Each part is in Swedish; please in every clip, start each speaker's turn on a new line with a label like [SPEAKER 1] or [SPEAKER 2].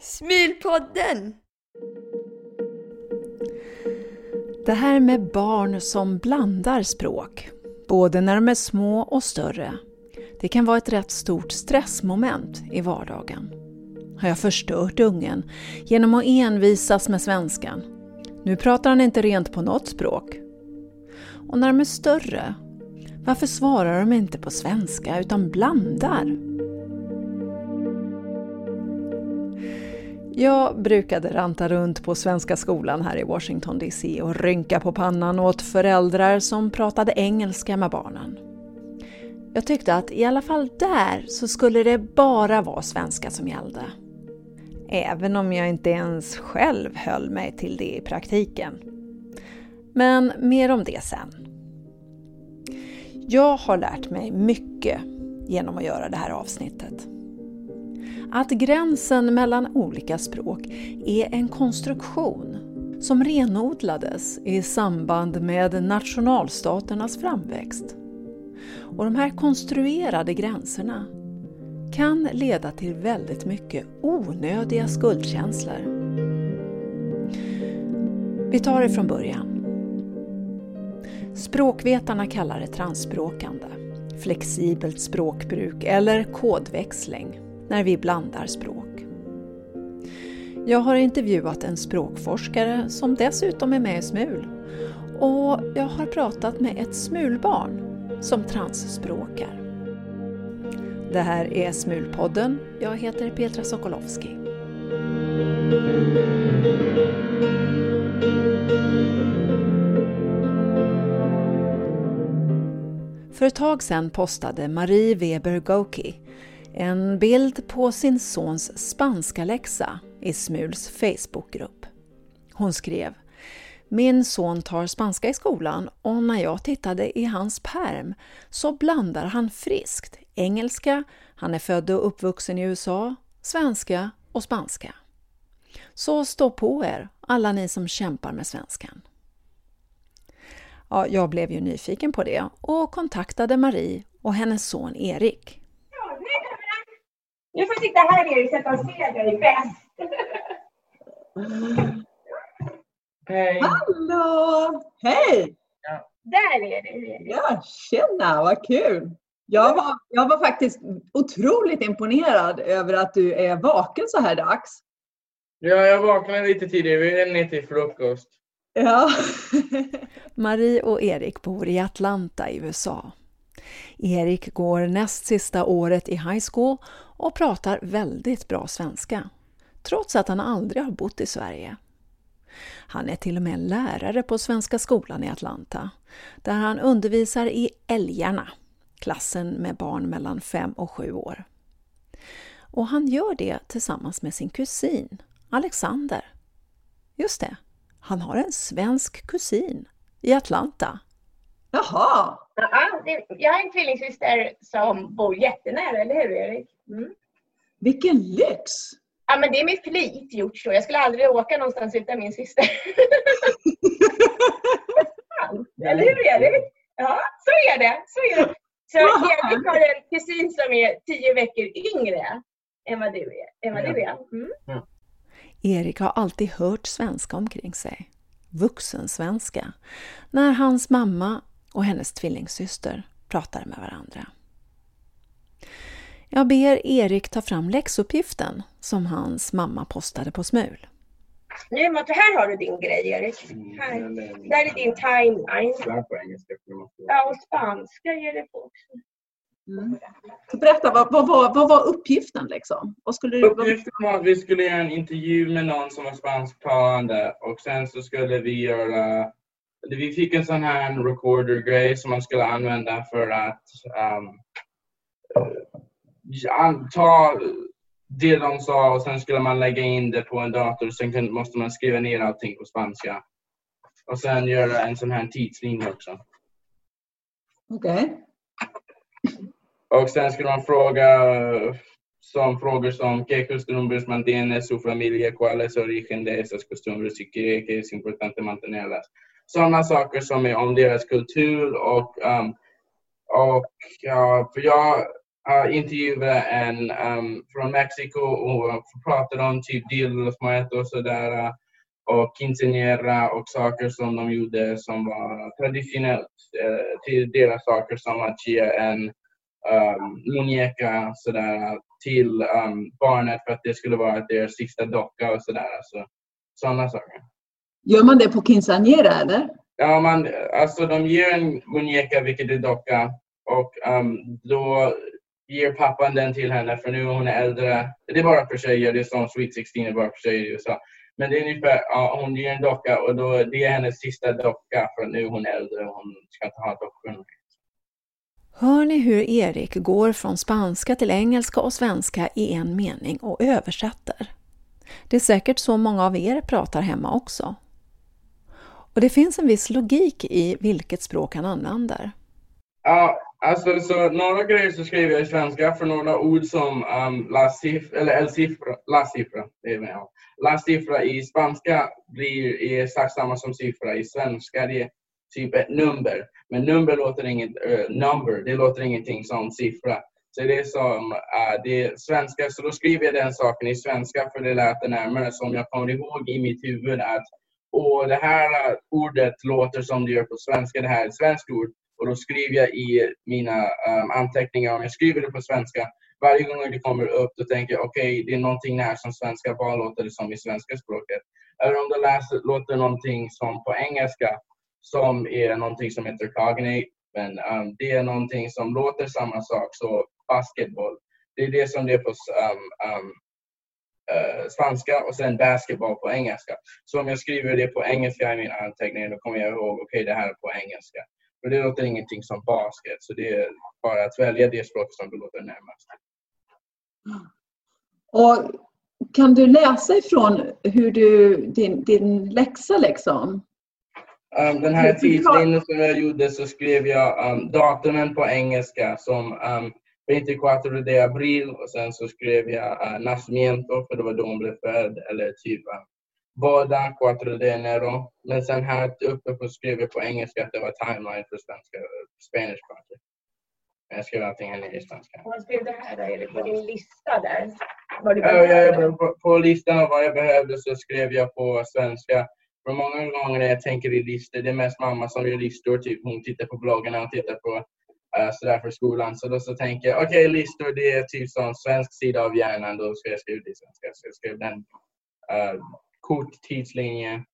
[SPEAKER 1] Smilpodden!
[SPEAKER 2] Det här med barn som blandar språk, både när de är små och större, det kan vara ett rätt stort stressmoment i vardagen. Har jag förstört ungen genom att envisas med svenskan? Nu pratar han inte rent på något språk. Och när de är större, varför svarar de inte på svenska utan blandar? Jag brukade ranta runt på Svenska skolan här i Washington DC och rynka på pannan åt föräldrar som pratade engelska med barnen. Jag tyckte att i alla fall där så skulle det bara vara svenska som gällde. Även om jag inte ens själv höll mig till det i praktiken. Men mer om det sen. Jag har lärt mig mycket genom att göra det här avsnittet att gränsen mellan olika språk är en konstruktion som renodlades i samband med nationalstaternas framväxt. Och de här konstruerade gränserna kan leda till väldigt mycket onödiga skuldkänslor. Vi tar det från början. Språkvetarna kallar det transspråkande, flexibelt språkbruk eller kodväxling när vi blandar språk. Jag har intervjuat en språkforskare som dessutom är med i SMUL och jag har pratat med ett smulbarn som transspråkar. Det här är Smulpodden. Jag heter Petra Sokolowski. För ett tag sedan postade Marie Weber Goki en bild på sin sons spanska läxa i Smuls Facebookgrupp. Hon skrev min son tar spanska i skolan och när jag tittade i hans perm så blandar han friskt engelska, han är född och uppvuxen i USA, svenska och spanska. Så stå på er, alla ni som kämpar med svenskan. Ja, jag blev ju nyfiken på det och kontaktade Marie och hennes son Erik.
[SPEAKER 3] Nu får sitta här nere så att de ser dig bäst.
[SPEAKER 4] Hej!
[SPEAKER 5] Hallå! Hej!
[SPEAKER 3] Ja. Där är det.
[SPEAKER 5] Ja, tjena, vad kul! Jag var, jag var faktiskt otroligt imponerad över att du är vaken så här dags.
[SPEAKER 4] Ja, jag vaknade lite tidigare. Vi är ner till frukost.
[SPEAKER 5] Ja.
[SPEAKER 2] Marie och Erik bor i Atlanta i USA. Erik går näst sista året i high school och pratar väldigt bra svenska, trots att han aldrig har bott i Sverige. Han är till och med lärare på Svenska skolan i Atlanta, där han undervisar i Älgarna, klassen med barn mellan 5 och 7 år. Och han gör det tillsammans med sin kusin, Alexander. Just det, han har en svensk kusin i Atlanta.
[SPEAKER 5] Jaha!
[SPEAKER 3] Ja, jag har en tvillingsyster som bor jättenära, eller hur Erik? Mm.
[SPEAKER 5] Vilken lyx!
[SPEAKER 3] Ja, men det är med flit gjort så. Jag skulle aldrig åka någonstans utan min syster. eller hur Erik? Ja, så är det. Så är det. Så Erik har en kusin som är tio veckor yngre än vad du är. Än vad du är. Mm. Ja.
[SPEAKER 2] Erik har alltid hört svenska omkring sig, vuxensvenska, när hans mamma och hennes tvillingsyster pratar med varandra. Jag ber Erik ta fram läxuppgiften som hans mamma postade på Smul.
[SPEAKER 3] Nu här har du din grej Erik. Här. Där är din timeline. Ja, och spanska ger det på också.
[SPEAKER 5] Mm. Berätta, vad, vad, vad, vad, var uppgiften? Liksom? Vad skulle
[SPEAKER 4] du, uppgiften var att vi skulle göra en intervju med någon som var spansktalande och sen så skulle vi göra vi fick en sån här recorder-grej som man skulle använda för att um, ta det de sa och sen skulle man lägga in det på en dator. Sen måste man skriva ner allting på spanska. Och sen göra en sån här tidslinje också.
[SPEAKER 5] Okej. Okay.
[SPEAKER 4] Och sen skulle man fråga som frågor som ¿Qué costumbres mantiene su familia? ¿Cuál es origen de esas costumbres? ¿Y qué, qué es importante mantenerlas? Sådana saker som är om deras kultur och, um, och uh, för jag uh, intervjuade en um, från Mexiko och pratade om typ Dia de los Muertos och sådär. Uh, och quinceañera och saker som de gjorde som var traditionellt uh, till deras saker som att ge en um, muñeca sådär, till um, barnet för att det skulle vara deras sista docka och sådär. Så, sådana saker.
[SPEAKER 5] Gör man det på quinceañera eller?
[SPEAKER 4] Ja, man, alltså de ger en muñeca, vilket är docka, och um, då ger pappan den till henne för nu är hon äldre. Det är bara för tjejer, det är som Sweet 16 är bara för tjejer i USA. Men det är ungefär, ja, hon ger en docka och då, det är hennes sista docka för nu är hon äldre och hon ska inte ha dockan.
[SPEAKER 2] Hör ni hur Erik går från spanska till engelska och svenska i en mening och översätter? Det är säkert så många av er pratar hemma också. Och det finns en viss logik i vilket språk han använder.
[SPEAKER 4] Ja, alltså så några grejer så skriver jag i svenska för några ord som um, la cifra, eller el cifra, la cifra, det är med, La cifra i spanska blir exakt samma som siffra i svenska. Det är typ ett nummer. Men nummer låter inget, uh, number, det låter ingenting som siffra. Så det är som uh, det är svenska, så då skriver jag den saken i svenska för det lät närmare. Som jag kommer ihåg i mitt huvud att och det här ordet låter som det gör på svenska, det här är ett svenskt ord. Och då skriver jag i mina um, anteckningar, om jag skriver det på svenska, varje gång det kommer upp då tänker jag okej, okay, det är någonting här som svenska, vad låter det som i svenska språket? Eller om det läser, låter någonting som på engelska som är någonting som heter cognate, men um, det är någonting som låter samma sak, så basketboll. Det är det som det är på um, uh, spanska och sen basketboll på engelska. Så om jag skriver det på engelska i mina anteckningar då kommer jag ihåg, okej okay, det här är på engelska. För det låter ingenting som basket, så det är bara att välja det språk som det låter närmast.
[SPEAKER 5] Och kan du läsa ifrån hur du, din, din läxa liksom?
[SPEAKER 4] Um, den här tidslinjen som jag gjorde så skrev jag um, datumen på engelska som um, 24 de abril och sen så skrev jag uh, nacimiento för det var då hon blev född eller typ båda cuatro de enero. Men sen här uppe på skrev jag på engelska att det var timeline för svenska, Spanish project. Jag skrev allting här nere i svenska.
[SPEAKER 3] Vad skrev du här då? Det på din lista där? Vad du
[SPEAKER 4] ja, jag, på, på listan av vad jag behövde så skrev jag på svenska. För många gånger när jag tänker i listor, det är mest mamma som gör listor. Typ hon tittar på bloggarna och tittar på sådär för skolan. Så då så tänker jag, okej okay, listor det är typ som svensk sida av hjärnan. Då ska jag skriva det i svenska. Så jag skrev den. Uh, kort tidslinje.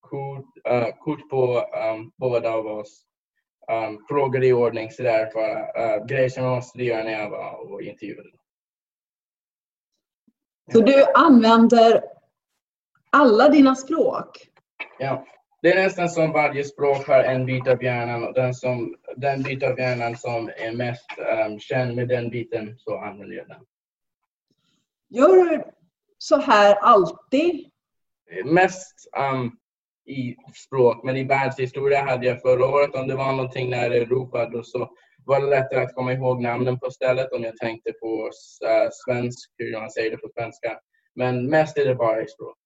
[SPEAKER 4] Kort, uh, kort på um, båda av oss. Um, frågor i ordning sådär. För, uh, grejer som jag måste göra när jag var och intervjuade.
[SPEAKER 5] Så du använder alla dina språk?
[SPEAKER 4] Ja. Det är nästan som varje språk har en bit av hjärnan och den, som, den bit av hjärnan som är mest um, känd med den biten så använder jag den.
[SPEAKER 5] Gör du så här alltid?
[SPEAKER 4] Mest um, i språk, men i världshistoria hade jag förra året. Om det var någonting nära Europa då så var det lättare att komma ihåg namnen på stället om jag tänkte på uh, svensk, hur man säger det på svenska. Men mest är det bara i språk.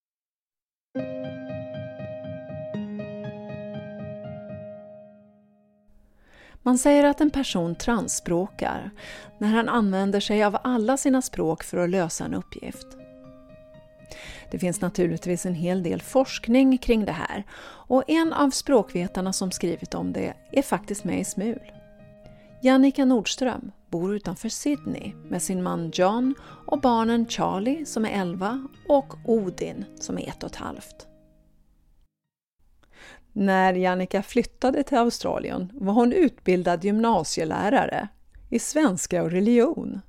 [SPEAKER 2] Man säger att en person transspråkar när han använder sig av alla sina språk för att lösa en uppgift. Det finns naturligtvis en hel del forskning kring det här och en av språkvetarna som skrivit om det är faktiskt med i SMUL. Jannica Nordström bor utanför Sydney med sin man John och barnen Charlie som är 11 och Odin som är ett och ett halvt. När Jannica flyttade till Australien var hon utbildad gymnasielärare i svenska och religion.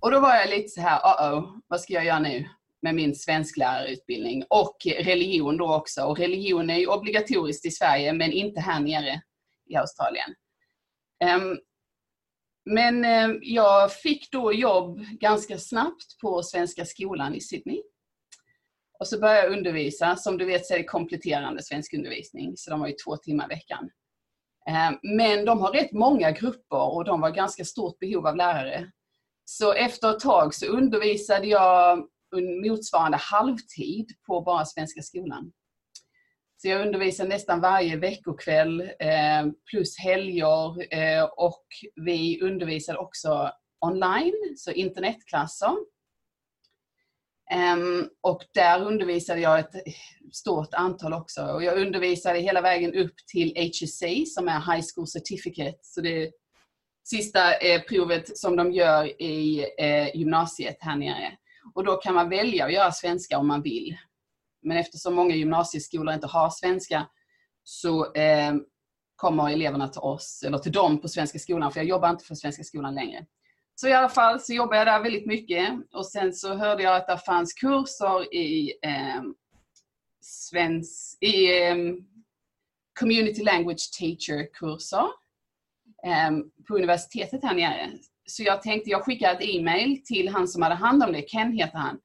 [SPEAKER 1] Och då var jag lite så här, uh oh, vad ska jag göra nu med min svensklärarutbildning? Och religion då också. Och religion är ju obligatoriskt i Sverige men inte här nere i Australien. Um, men ehm, jag fick då jobb ganska snabbt på Svenska skolan i Sydney. Och så började jag undervisa. Som du vet så är det kompletterande svenskundervisning, så de har ju två timmar i veckan. Eh, men de har rätt många grupper och de var ganska stort behov av lärare. Så efter ett tag så undervisade jag motsvarande halvtid på bara Svenska skolan. Så jag undervisar nästan varje veckokväll eh, plus helger eh, och vi undervisade också online, så internetklasser. Um, och där undervisade jag ett stort antal också. Och jag undervisade hela vägen upp till HSC som är High School Certificate. Så det sista eh, provet som de gör i eh, gymnasiet här nere. Och då kan man välja att göra svenska om man vill. Men eftersom många gymnasieskolor inte har svenska så eh, kommer eleverna till oss, eller till dem på Svenska skolan, för jag jobbar inte för Svenska skolan längre. Så i alla fall så jobbade jag där väldigt mycket och sen så hörde jag att det fanns kurser i, eh, svensk, i eh, Community Language Teacher-kurser eh, på universitetet här nere. Så jag tänkte, jag skickar ett e-mail till han som hade hand om det, Ken heter han,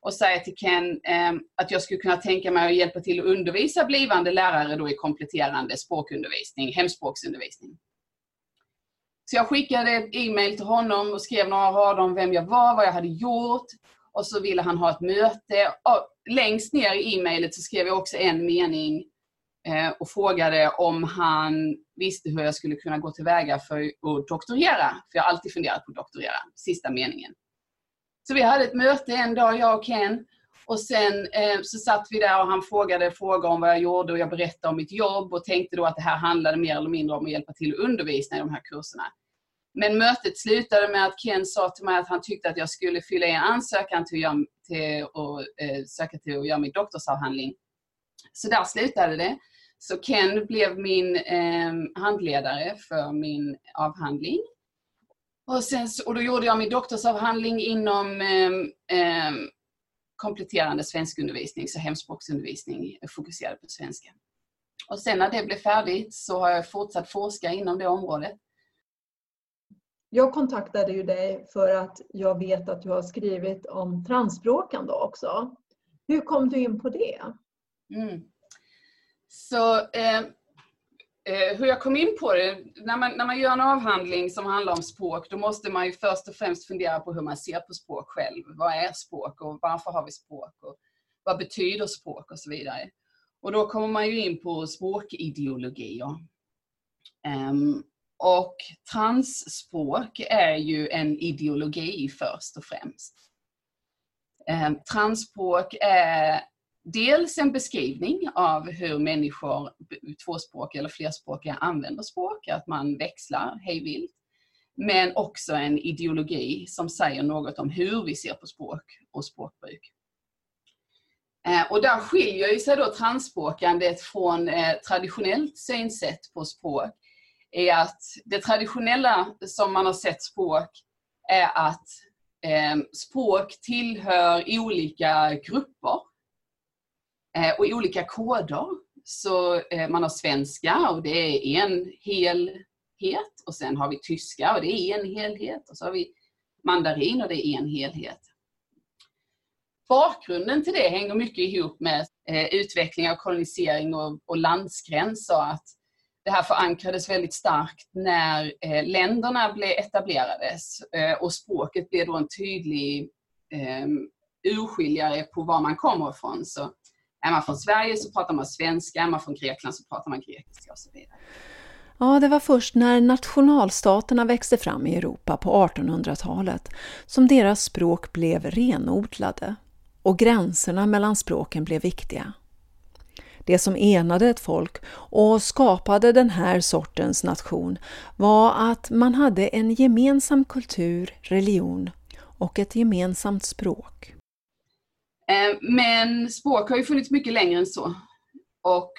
[SPEAKER 1] och säger till Ken eh, att jag skulle kunna tänka mig att hjälpa till att undervisa blivande lärare då i kompletterande språkundervisning, hemspråksundervisning. Så jag skickade ett e-mail till honom och skrev några rader om vem jag var, vad jag hade gjort. Och så ville han ha ett möte. Och längst ner i e-mailet så skrev jag också en mening eh, och frågade om han visste hur jag skulle kunna gå tillväga för att doktorera. För jag har alltid funderat på att doktorera, sista meningen. Så vi hade ett möte en dag, jag och Ken. Och sen eh, så satt vi där och han frågade frågor om vad jag gjorde och jag berättade om mitt jobb och tänkte då att det här handlade mer eller mindre om att hjälpa till att undervisa i de här kurserna. Men mötet slutade med att Ken sa till mig att han tyckte att jag skulle fylla i en ansökan till, att, till att eh, söka till att göra min doktorsavhandling. Så där slutade det. Så Ken blev min eh, handledare för min avhandling. Och, sen, och då gjorde jag min doktorsavhandling inom eh, eh, kompletterande svenskundervisning, så hemspråksundervisning fokuserad på svenska. Och sen när det blev färdigt så har jag fortsatt forska inom det området.
[SPEAKER 5] Jag kontaktade ju dig för att jag vet att du har skrivit om transspråkande också. Hur kom du in på det? Mm.
[SPEAKER 1] Så Eh, Eh, hur jag kom in på det, när man, när man gör en avhandling som handlar om språk, då måste man ju först och främst fundera på hur man ser på språk själv. Vad är språk och varför har vi språk? Och vad betyder språk och så vidare. Och då kommer man ju in på språkideologier. Um, och transspråk är ju en ideologi först och främst. Um, transspråk är dels en beskrivning av hur människor, tvåspråkiga eller flerspråkiga, använder språk, att man växlar hejvilt. Men också en ideologi som säger något om hur vi ser på språk och språkbruk. Eh, och där skiljer sig då transspråkandet från eh, traditionellt synsätt på språk. är att Det traditionella som man har sett språk är att eh, språk tillhör olika grupper Eh, och olika koder. Så eh, man har svenska och det är en helhet och sen har vi tyska och det är en helhet och så har vi mandarin och det är en helhet. Bakgrunden till det hänger mycket ihop med eh, utveckling av kolonisering och, landsgränser. Att det här förankrades väldigt starkt när länderna blev etablerades och språket blev då en tydlig urskiljare på var man kommer ifrån. Så är man från Sverige så pratar man svenska, är man från Grekland så pratar man grekiska och så vidare.
[SPEAKER 2] Ja, det var först när nationalstaterna växte fram i Europa på 1800-talet som deras språk blev renodlade och gränserna mellan språken blev viktiga. Det som enade ett folk och skapade den här sortens nation var att man hade en gemensam kultur, religion och ett gemensamt språk.
[SPEAKER 1] Eh, men språk har ju funnits mycket längre än så. Och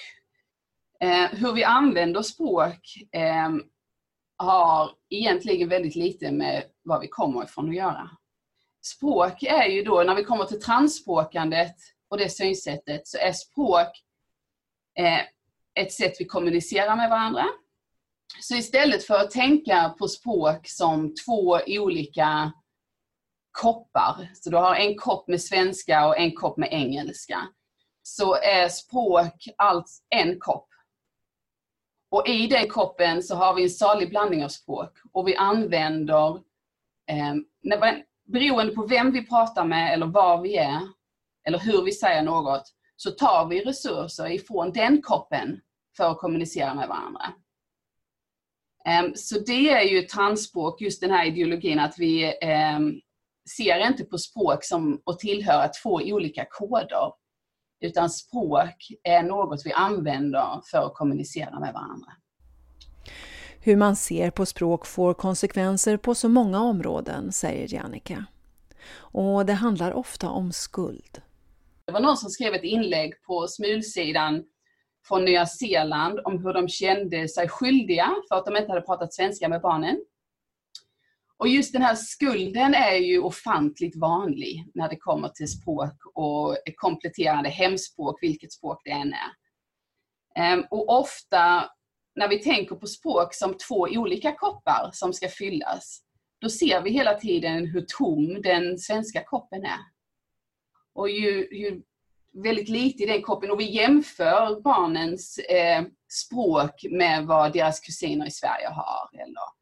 [SPEAKER 1] eh, hur vi använder språk eh, har egentligen väldigt lite med var vi kommer ifrån att göra. Språk är ju då, när vi kommer till transspråkandet och det synsättet, så är språk ett sätt vi kommunicerar med varandra. Så istället för att tänka på språk som två olika koppar. Så du har en kopp med svenska och en kopp med engelska. Så är språk allt en kopp. Och i den koppen så har vi en salig blandning av språk och vi använder, eh, beroende på vem vi pratar med eller var vi är, eller hur vi säger något, så tar vi resurser ifrån den koppen för att kommunicera med varandra. Ehm, så det är ju transspråk, just den här ideologin att vi ehm, ser inte på språk som att tillhöra två olika koder. Utan språk är något vi använder för att kommunicera med varandra.
[SPEAKER 2] Hur man ser på språk får konsekvenser på så många områden, säger Jannica. Och det handlar ofta om skuld.
[SPEAKER 1] Det var någon som skrev ett inlägg på Smulsidan från Nya Zeeland om hur de kände sig skyldiga för att de inte hade pratat svenska med barnen. Och just den här skulden är ju ofantligt vanlig när det kommer till språk och kompletterande hemspråk, vilket språk det än är. Ehm, och ofta när vi tänker på språk som två olika koppar som ska fyllas, då ser vi hela tiden hur tom den svenska koppen är. Och ju, ju väldigt lite i den koppen och vi jämför barnens eh, språk med vad deras kusiner i Sverige har eller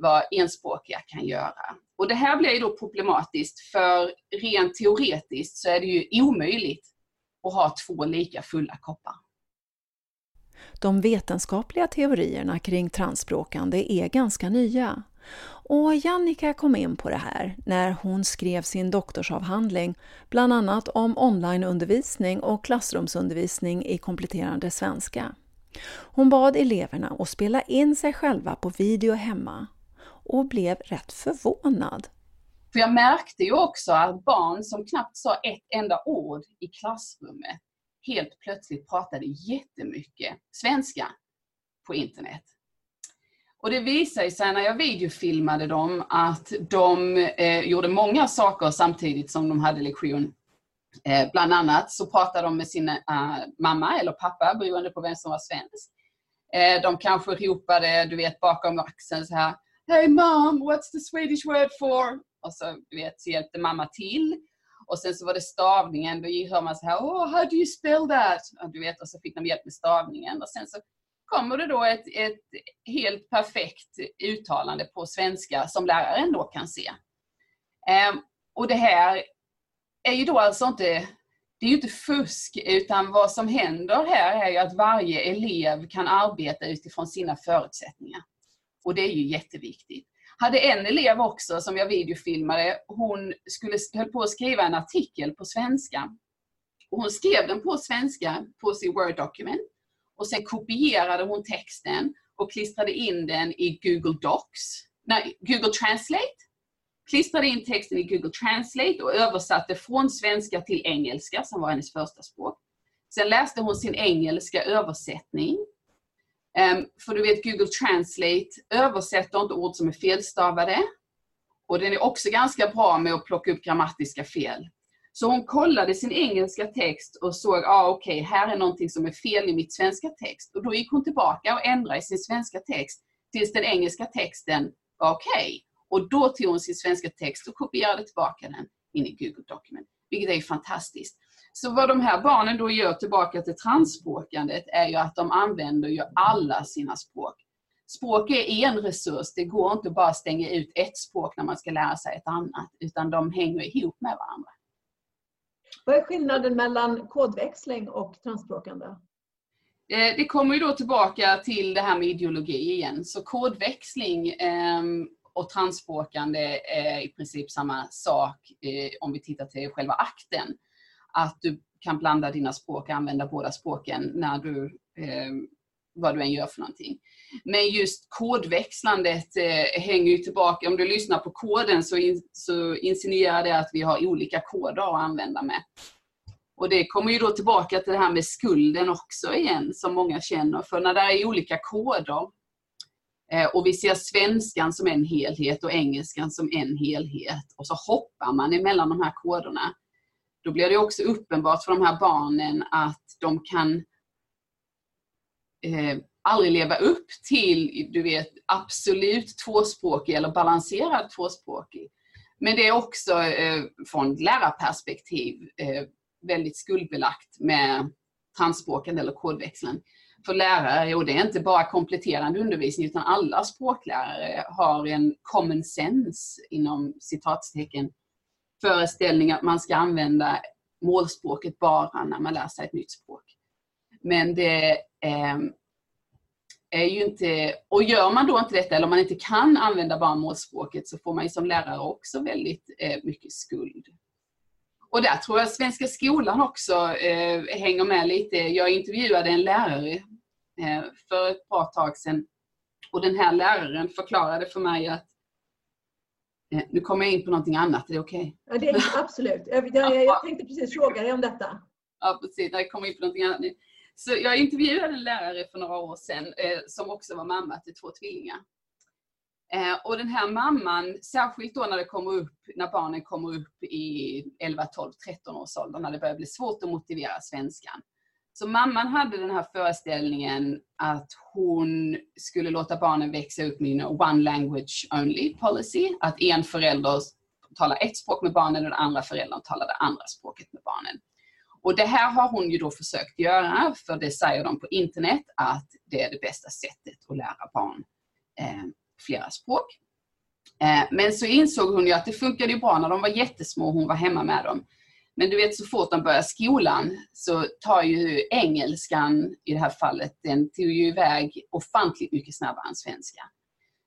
[SPEAKER 1] vad enspråkiga kan göra. Och det här blir ju då problematiskt för rent teoretiskt så är det ju omöjligt att ha två lika fulla koppar.
[SPEAKER 2] De vetenskapliga teorierna kring transspråkande är ganska nya. Och Jannica kom in på det här när hon skrev sin doktorsavhandling, bland annat om onlineundervisning och klassrumsundervisning i kompletterande svenska. Hon bad eleverna att spela in sig själva på video hemma och blev rätt förvånad.
[SPEAKER 1] För jag märkte ju också att barn som knappt sa ett enda ord i klassrummet helt plötsligt pratade jättemycket svenska på internet. Och det visade sig när jag videofilmade dem att de eh, gjorde många saker samtidigt som de hade lektion. Eh, bland annat så pratade de med sin eh, mamma eller pappa beroende på vem som var svensk. Eh, de kanske ropade, du vet, bakom axeln så här Hey mom, what's the Swedish word for? Och så, du vet, så hjälpte mamma till. Och sen så var det stavningen, då hör man så här, oh, how do you spell that? Och du vet, och så fick de hjälp med stavningen. Och sen så kommer det då ett, ett helt perfekt uttalande på svenska som läraren då kan se. Um, och det här är ju då alltså inte, det är ju inte fusk, utan vad som händer här är ju att varje elev kan arbeta utifrån sina förutsättningar. Och det är ju jätteviktigt. Hade en elev också, som jag videofilmade, hon skulle, höll på att skriva en artikel på svenska. Och hon skrev den på svenska på sin Word-dokument. Och sen kopierade hon texten och klistrade in den i Google Docs, nej, Google Translate. Klistrade in texten i Google Translate och översatte från svenska till engelska, som var hennes första språk. Sen läste hon sin engelska översättning Ehm, för du vet Google Translate översätter inte ord som är felstavade. Och den är också ganska bra med att plocka upp grammatiska fel. Så hon kollade sin engelska text och såg, ah, okej, okay, här är någonting som är fel i mitt svenska text. Och då gick hon tillbaka och ändrade i sin svenska text tills den engelska texten var okej. Okay. Och då tog hon sin svenska text och kopierade tillbaka den in i Google Document, vilket är fantastiskt. Så vad de här barnen då gör tillbaka till transspråkandet är ju att de använder ju alla sina språk. Språk är en resurs, det går inte bara att stänga ut ett språk när man ska lära sig ett annat, utan de hänger ihop med varandra.
[SPEAKER 5] Vad är skillnaden mellan kodväxling och transspråkande?
[SPEAKER 1] Eh, det kommer ju då tillbaka till det här med ideologi igen. Så kodväxling ehm, och transspråkande är i princip samma sak eh, om vi tittar till själva akten att du kan blanda dina språk och använda båda språken när du, eh, vad du än gör för någonting. Men just kodväxlandet eh, hänger ju tillbaka, om du lyssnar på koden så, in, så insinuerar det att vi har olika koder att använda med. Och det kommer ju då tillbaka till det här med skulden också igen, som många känner. För när det är olika koder eh, och vi ser svenskan som en helhet och engelskan som en helhet och så hoppar man emellan de här koderna då blir det också uppenbart för de här barnen att de kan eh, aldrig leva upp till du vet, absolut tvåspråkig eller balanserad tvåspråkig. Men det är också eh, från lärarperspektiv eh, väldigt skuldbelagt med transspråken eller kodväxeln. För lärare, och det är inte bara kompletterande undervisning utan alla språklärare har en common sense inom citatstecken föreställning att man ska använda målspråket bara när man lär sig ett nytt språk. Men det, eh, är ju inte, och gör man då inte detta eller om man inte kan använda bara målspråket så får man ju som lärare också väldigt eh, mycket skuld. Och där tror jag Svenska skolan också eh, hänger med lite. Jag intervjuade en lärare eh, för ett par tag sedan och den här läraren förklarade för mig att nu kommer jag in på någonting annat, är det okej?
[SPEAKER 5] Okay? Ja, det är absolut. Jag, jag, jag tänkte precis fråga dig om detta.
[SPEAKER 1] Ja, precis. Jag kommer in på någonting annat nu. Så jag intervjuade en lärare för några år sedan eh, som också var mamma till två tvillingar. Eh, och den här mamman, särskilt då när det kommer upp, när barnen kommer upp i 11, 12, 13 års ålder, när det börjar bli svårt att motivera svenskan. Så mamman hade den här föreställningen att hon skulle låta barnen växa upp med en one language only policy, att en förälder talar ett språk med barnen och den andra föräldern talar det andra språket med barnen. Och det här har hon ju då försökt göra, för det säger de på internet att det är det bästa sättet att lära barn eh, flera språk. Eh, men så insåg hon ju att det funkade ju bra när de var jättesmå och hon var hemma med dem. Men du vet så fort de börjar skolan så tar ju engelskan i det här fallet, den tog ju iväg ofantligt mycket snabbare än svenska.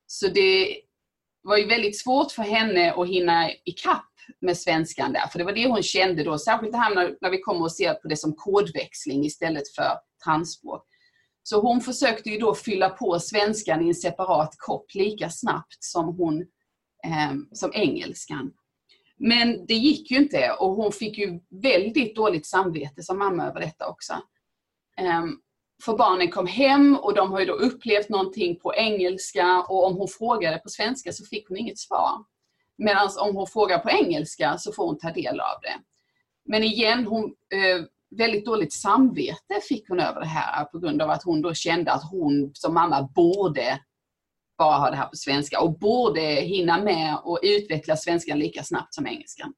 [SPEAKER 1] Så det var ju väldigt svårt för henne att hinna ikapp med svenskan där, för det var det hon kände då, särskilt det här när, när vi kommer och ser på det som kodväxling istället för transspråk. Så hon försökte ju då fylla på svenskan i en separat kopp lika snabbt som, hon, eh, som engelskan. Men det gick ju inte och hon fick ju väldigt dåligt samvete som mamma över detta också. Ehm, för barnen kom hem och de har ju då upplevt någonting på engelska och om hon frågade på svenska så fick hon inget svar. Medan om hon frågar på engelska så får hon ta del av det. Men igen, hon, eh, väldigt dåligt samvete fick hon över det här på grund av att hon då kände att hon som mamma borde bara ha det här på svenska och borde hinna med och utveckla svenskan lika snabbt som engelskan.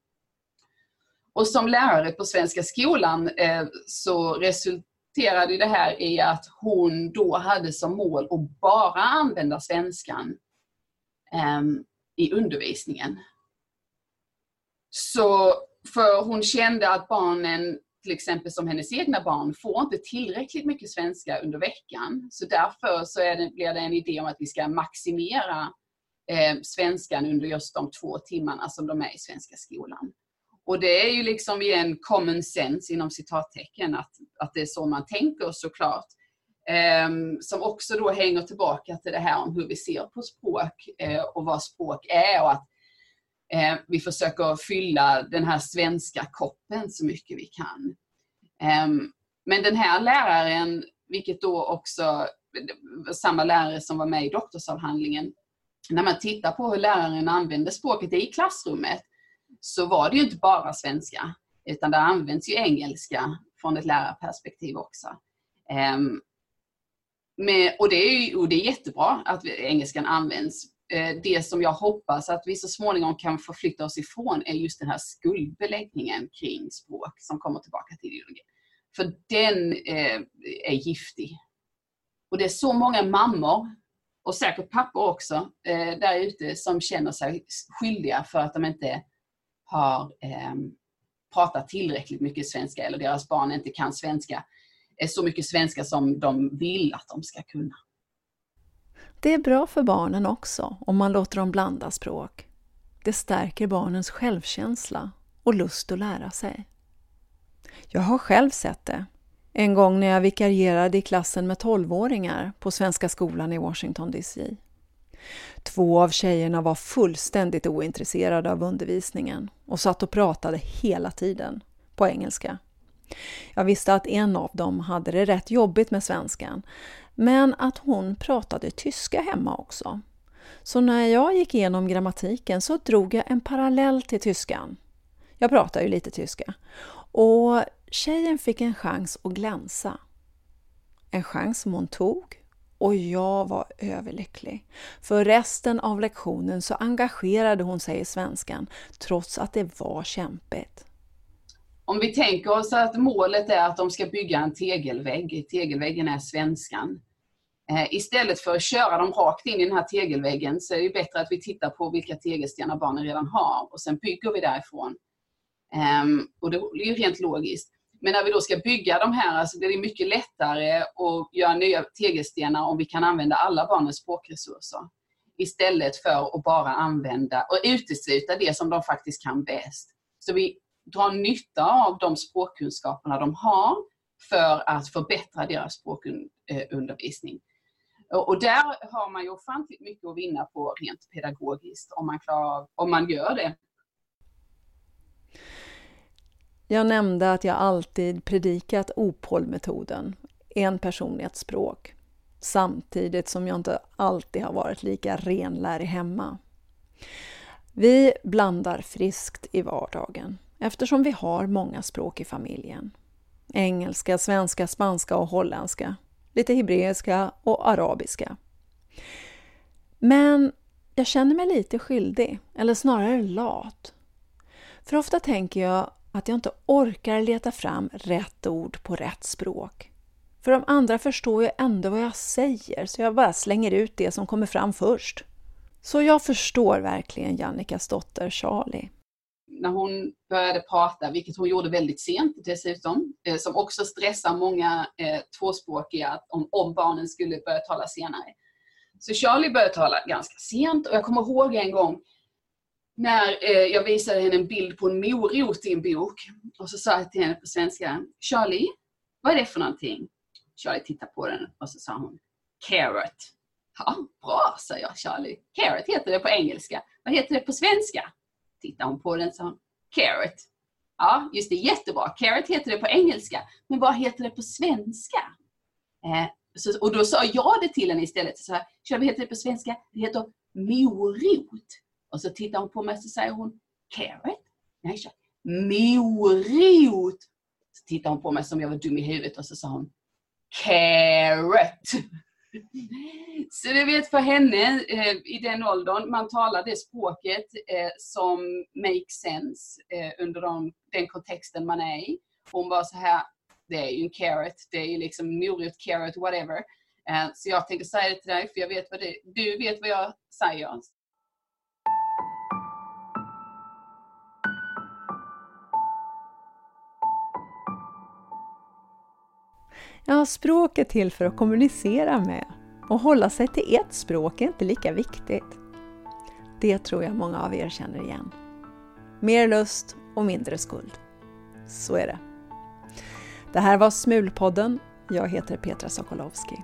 [SPEAKER 1] Och som lärare på Svenska skolan eh, så resulterade det här i att hon då hade som mål att bara använda svenskan ehm, i undervisningen. Så för hon kände att barnen till exempel som hennes egna barn, får inte tillräckligt mycket svenska under veckan. Så därför så det, blir det en idé om att vi ska maximera eh, svenskan under just de två timmarna som de är i svenska skolan. Och det är ju liksom igen common sense inom citattecken att, att det är så man tänker såklart. Eh, som också då hänger tillbaka till det här om hur vi ser på språk eh, och vad språk är och att Eh, vi försöker fylla den här svenska koppen så mycket vi kan. Eh, men den här läraren, vilket då också samma lärare som var med i doktorsavhandlingen, när man tittar på hur läraren använder språket i klassrummet så var det ju inte bara svenska, utan det används ju engelska från ett lärarperspektiv också. Eh, med, och, det är, och det är jättebra att engelskan används, Eh, det som jag hoppas att vi så småningom kan förflytta oss ifrån är just den här skuldbeläggningen kring språk som kommer tillbaka till ideologin. För den eh, är giftig. Och det är så många mammor, och säkert pappor också, eh, där ute som känner sig skyldiga för att de inte har ehm, pratat tillräckligt mycket svenska eller deras barn inte kan svenska, eh, så mycket svenska som de vill att de ska kunna.
[SPEAKER 2] Det är bra för barnen också om man låter dem blanda språk. Det stärker barnens självkänsla och lust att lära sig. Jag har själv sett det. En gång när jag vikarierade i klassen med 12-åringar på Svenska skolan i Washington DC. Två av tjejerna var fullständigt ointresserade av undervisningen och satt och pratade hela tiden, på engelska. Jag visste att en av dem hade det rätt jobbigt med svenskan, men att hon pratade tyska hemma också. Så när jag gick igenom grammatiken så drog jag en parallell till tyskan. Jag pratar ju lite tyska. Och tjejen fick en chans att glänsa. En chans som hon tog och jag var överlycklig. För resten av lektionen så engagerade hon sig i svenskan trots att det var kämpigt.
[SPEAKER 1] Om vi tänker oss att målet är att de ska bygga en tegelvägg, tegelväggen är svenskan. Eh, istället för att köra dem rakt in i den här tegelväggen så är det bättre att vi tittar på vilka tegelstenar barnen redan har och sen bygger vi därifrån. Ehm, och det är ju rent logiskt. Men när vi då ska bygga de här så blir det mycket lättare att göra nya tegelstenar om vi kan använda alla barnens språkresurser. Istället för att bara använda och utesluta det som de faktiskt kan bäst. Så vi dra nytta av de språkkunskaperna de har för att förbättra deras språkundervisning. Och där har man ju ofantligt mycket att vinna på rent pedagogiskt om man, klarar, om man gör det.
[SPEAKER 2] Jag nämnde att jag alltid predikat OPOL-metoden, en person ett språk, samtidigt som jag inte alltid har varit lika renlärig hemma. Vi blandar friskt i vardagen eftersom vi har många språk i familjen. Engelska, svenska, spanska och holländska. Lite hebreiska och arabiska. Men jag känner mig lite skyldig, eller snarare lat. För ofta tänker jag att jag inte orkar leta fram rätt ord på rätt språk. För de andra förstår ju ändå vad jag säger, så jag bara slänger ut det som kommer fram först. Så jag förstår verkligen Jannikas dotter Charlie.
[SPEAKER 1] När hon började prata, vilket hon gjorde väldigt sent dessutom, eh, som också stressar många eh, tvåspråkiga om, om barnen skulle börja tala senare. Så Charlie började tala ganska sent och jag kommer ihåg en gång när eh, jag visade henne en bild på en morot i en bok och så sa jag till henne på svenska, Charlie, vad är det för någonting? Charlie tittade på den och så sa hon, carrot. Ja, bra, sa jag Charlie. Carrot heter det på engelska. Vad heter det på svenska? Tittade hon på den och sa hon, carrot. Ja, just det, jättebra. Carrot heter det på engelska. Men vad heter det på svenska? Eh, så, och då sa jag det till henne istället. Så här, vad heter det på svenska? Det heter morot. Och så tittar hon på mig och så säger hon carrot? Nej, så, morot. Så tittar hon på mig som jag var dum i huvudet och så sa hon carrot. Så du vet för henne eh, i den åldern, man talar det språket eh, som makes sense eh, under de, den kontexten man är i. Hon var så här, det är ju en carrot, det är ju liksom morot, carrot, whatever. Eh, så jag tänker säga det till dig, för jag vet vad det, du vet vad jag säger.
[SPEAKER 2] Ja, språk är till för att kommunicera med. Och hålla sig till ett språk är inte lika viktigt. Det tror jag många av er känner igen. Mer lust och mindre skuld. Så är det. Det här var Smulpodden. Jag heter Petra Sokolowski.